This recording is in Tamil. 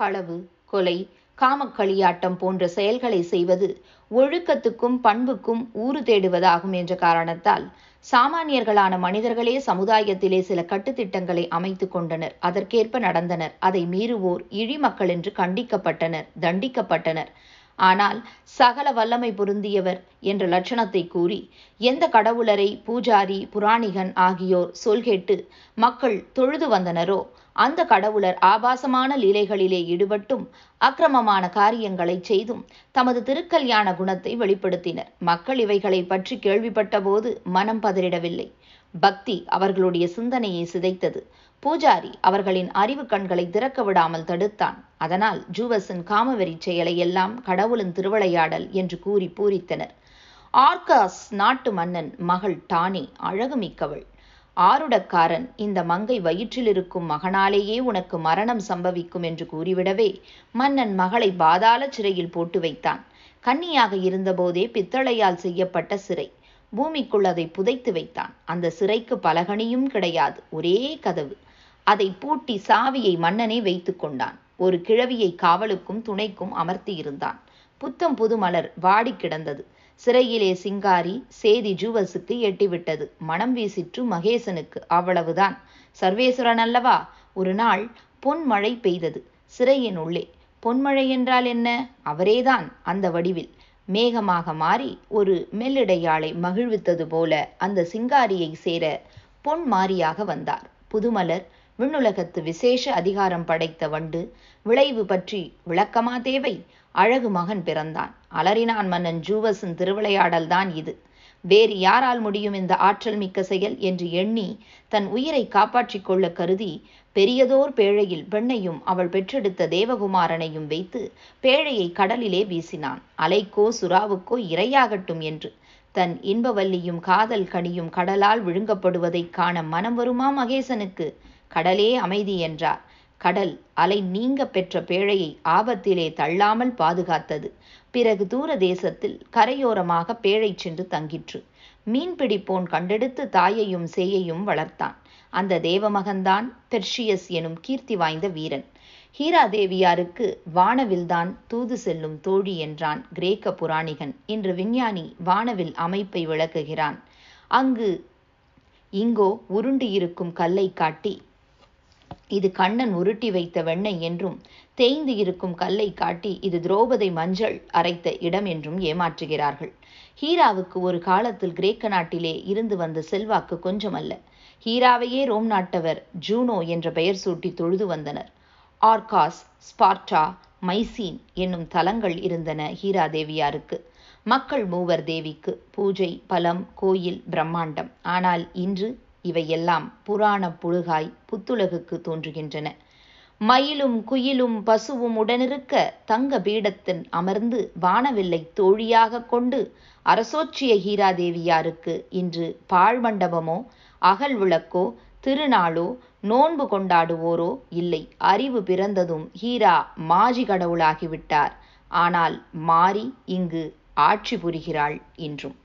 களவு கொலை காமக்களியாட்டம் போன்ற செயல்களை செய்வது ஒழுக்கத்துக்கும் பண்புக்கும் ஊறு தேடுவதாகும் என்ற காரணத்தால் சாமானியர்களான மனிதர்களே சமுதாயத்திலே சில கட்டுத்திட்டங்களை அமைத்து கொண்டனர். அதற்கேற்ப நடந்தனர். அதை மீறுவோர் இழிமக்கள் என்று கண்டிக்கப்பட்டனர் தண்டிக்கப்பட்டனர். ஆனால் சகல வல்லமை பொருந்தியவர் என்ற லட்சணத்தை கூறி எந்த கடவுளரை பூஜாரி புராணிகன் ஆகியோர் சொல்கேட்டு மக்கள் தொழுது வந்தனரோ அந்த கடவுளர் ஆபாசமான லீலைகளிலே ஈடுபட்டும் அக்கிரமமான காரியங்களை செய்தும் தமது திருக்கல்யாண குணத்தை வெளிப்படுத்தினர். மக்கள் இவைகளை பற்றி கேள்விப்பட்டபோது மனம் பதறிடவில்லை. பக்தி அவர்களுடைய சிந்தனையை சிதைத்தது. பூஜாரி அவர்களின் அறிவு கண்களை திறக்க விடாமல் தடுத்தான். அதனால் ஜூவஸின் காமவெறி செயலை எல்லாம் கடவுளின் திருவிளையாடல் என்று கூறி பூரித்தனர். ஆர்காஸ் நாட்டு மன்னன் மகள் டானி அழகுமிக்கவள். ஆருடக்காரன் இந்த மங்கை வயிற்றில் இருக்கும் மகனாலேயே உனக்கு மரணம் சம்பவிக்கும் என்று கூறிவிடவே மன்னன் மகளை பாதாள சிறையில் போட்டு வைத்தான். கன்னியாக இருந்தபோதே பித்தளையால் செய்யப்பட்ட சிறை. பூமிக்குள் அதை புதைத்து வைத்தான். அந்த சிறைக்கு பலகணியும் கிடையாது. ஒரே கதவு. அதை பூட்டி சாவியை மன்னனே வைத்து கொண்டான். ஒரு கிழவியை காவலுக்கும் துணைக்கும் அமர்த்தியிருந்தான் புத்தம் புது மலர் வாடி கிடந்தது. சிறையிலே சிங்காரி சேதி ஜூவஸுக்கு எட்டிவிட்டது. மனம் வீசிற்று மகேசனுக்கு. அவ்வளவுதான். சர்வேஸ்வரன் அல்லவா? ஒரு நாள் பொன்மழை பெய்தது. சிறையின் உள்ளே. பொன்மழை என்றால் என்ன? அவரேதான். அந்த வடிவில். மேகமாக மாறி ஒரு மெல்லிடையாளை மகிழ்வித்தது போல அந்த சிங்காரியை சேர பொன் மாரியாக வந்தார். புதுமலர் விண்ணுலகத்து விசேஷ அதிகாரம் படைத்த வண்டு விளைவு பற்றி விளக்கமா தேவை? அழகு மகன் பிறந்தான். அலறினான் மன்னன் ஜூவஸின் திருவிளையாடல் தான் இது. வேறு யாரால் முடியும் இந்த ஆற்றல் மிக்க செயல் என்று எண்ணி தன் உயிரை காப்பாற்றிக் கொள்ள கருதி பெரியதோர் பேழையில் பெண்ணையும் அவள் பெற்றெடுத்த தேவகுமாரனையும் வைத்து பேழையை கடலிலே வீசினான். அலைக்கோ சுறாவுக்கோ இரையாகட்டும் என்று. தன் இன்பவல்லியும் காதல் கனியும் கடலால் விழுங்கப்படுவதைக் காண மனம் வருமா மகேசனுக்கு? கடலே அமைதி என்றார். கடல் அலை நீங்க பெற்ற பேழையை ஆபத்திலே தள்ளாமல் பாதுகாத்தது. பிறகு தூர தேசத்தில் கரையோரமாக பேழை சென்று தங்கிற்று. மீன் பிடிப்போன் கண்டெடுத்து தாயையும் சேயையும் வளர்த்தான். அந்த தேவமகன்தான் பெர்ஷியஸ் எனும் கீர்த்தி வாய்ந்த வீரன். ஹீராதேவியாருக்கு வானவில்தான் தூது செல்லும் தோழி என்றான் கிரேக்க புராணிகன். இன்று விஞ்ஞானி வானவில் அமைப்பை விளக்குகிறான். அங்கு இங்கோ உருண்டு இருக்கும் கல்லை காட்டி இது கண்ணன் உருட்டி வைத்த வெண்ணெய் என்றும் தேய்ந்து இருக்கும் கல்லை காட்டி இது துரோபதை மஞ்சள் அரைத்த இடம் என்றும் ஏமாற்றுகிறார்கள். ஹீராவுக்கு ஒரு காலத்தில் கிரேக்க நாட்டிலே இருந்து வந்த செல்வாக்கு கொஞ்சமல்ல. ஹீராவையே ரோம் நாட்டவர் ஜூனோ என்ற பெயர் சூட்டி தொழுது வந்தனர். ஆர்காஸ் ஸ்பார்டா மைசீன் என்னும் தலங்கள் இருந்தன ஹீரா தேவியாருக்கு. மக்கள் மூவர் தேவிக்கு பூஜை பலம் கோயில் பிரம்மாண்டம். ஆனால் இன்று இவையெல்லாம் புராண புழுகாய் புத்துலகுக்கு தோன்றுகின்றன. மயிலும் குயிலும் பசுவும் உடனிருக்க தங்க பீடத்தின் அமர்ந்து வானவில்லை தோழியாக கொண்டு அரசோச்சிய ஹீராதேவியாருக்கு இன்று பாழ்மண்டபமோ அகல் விளக்கோ திருநாளோ நோன்பு கொண்டாடுவோரோ இல்லை. அறிவு பிறந்ததும் ஹீரா மாஜி கடவுளாகிவிட்டார். ஆனால் மாறி இங்கு ஆட்சி புரிகிறாள் என்றும்.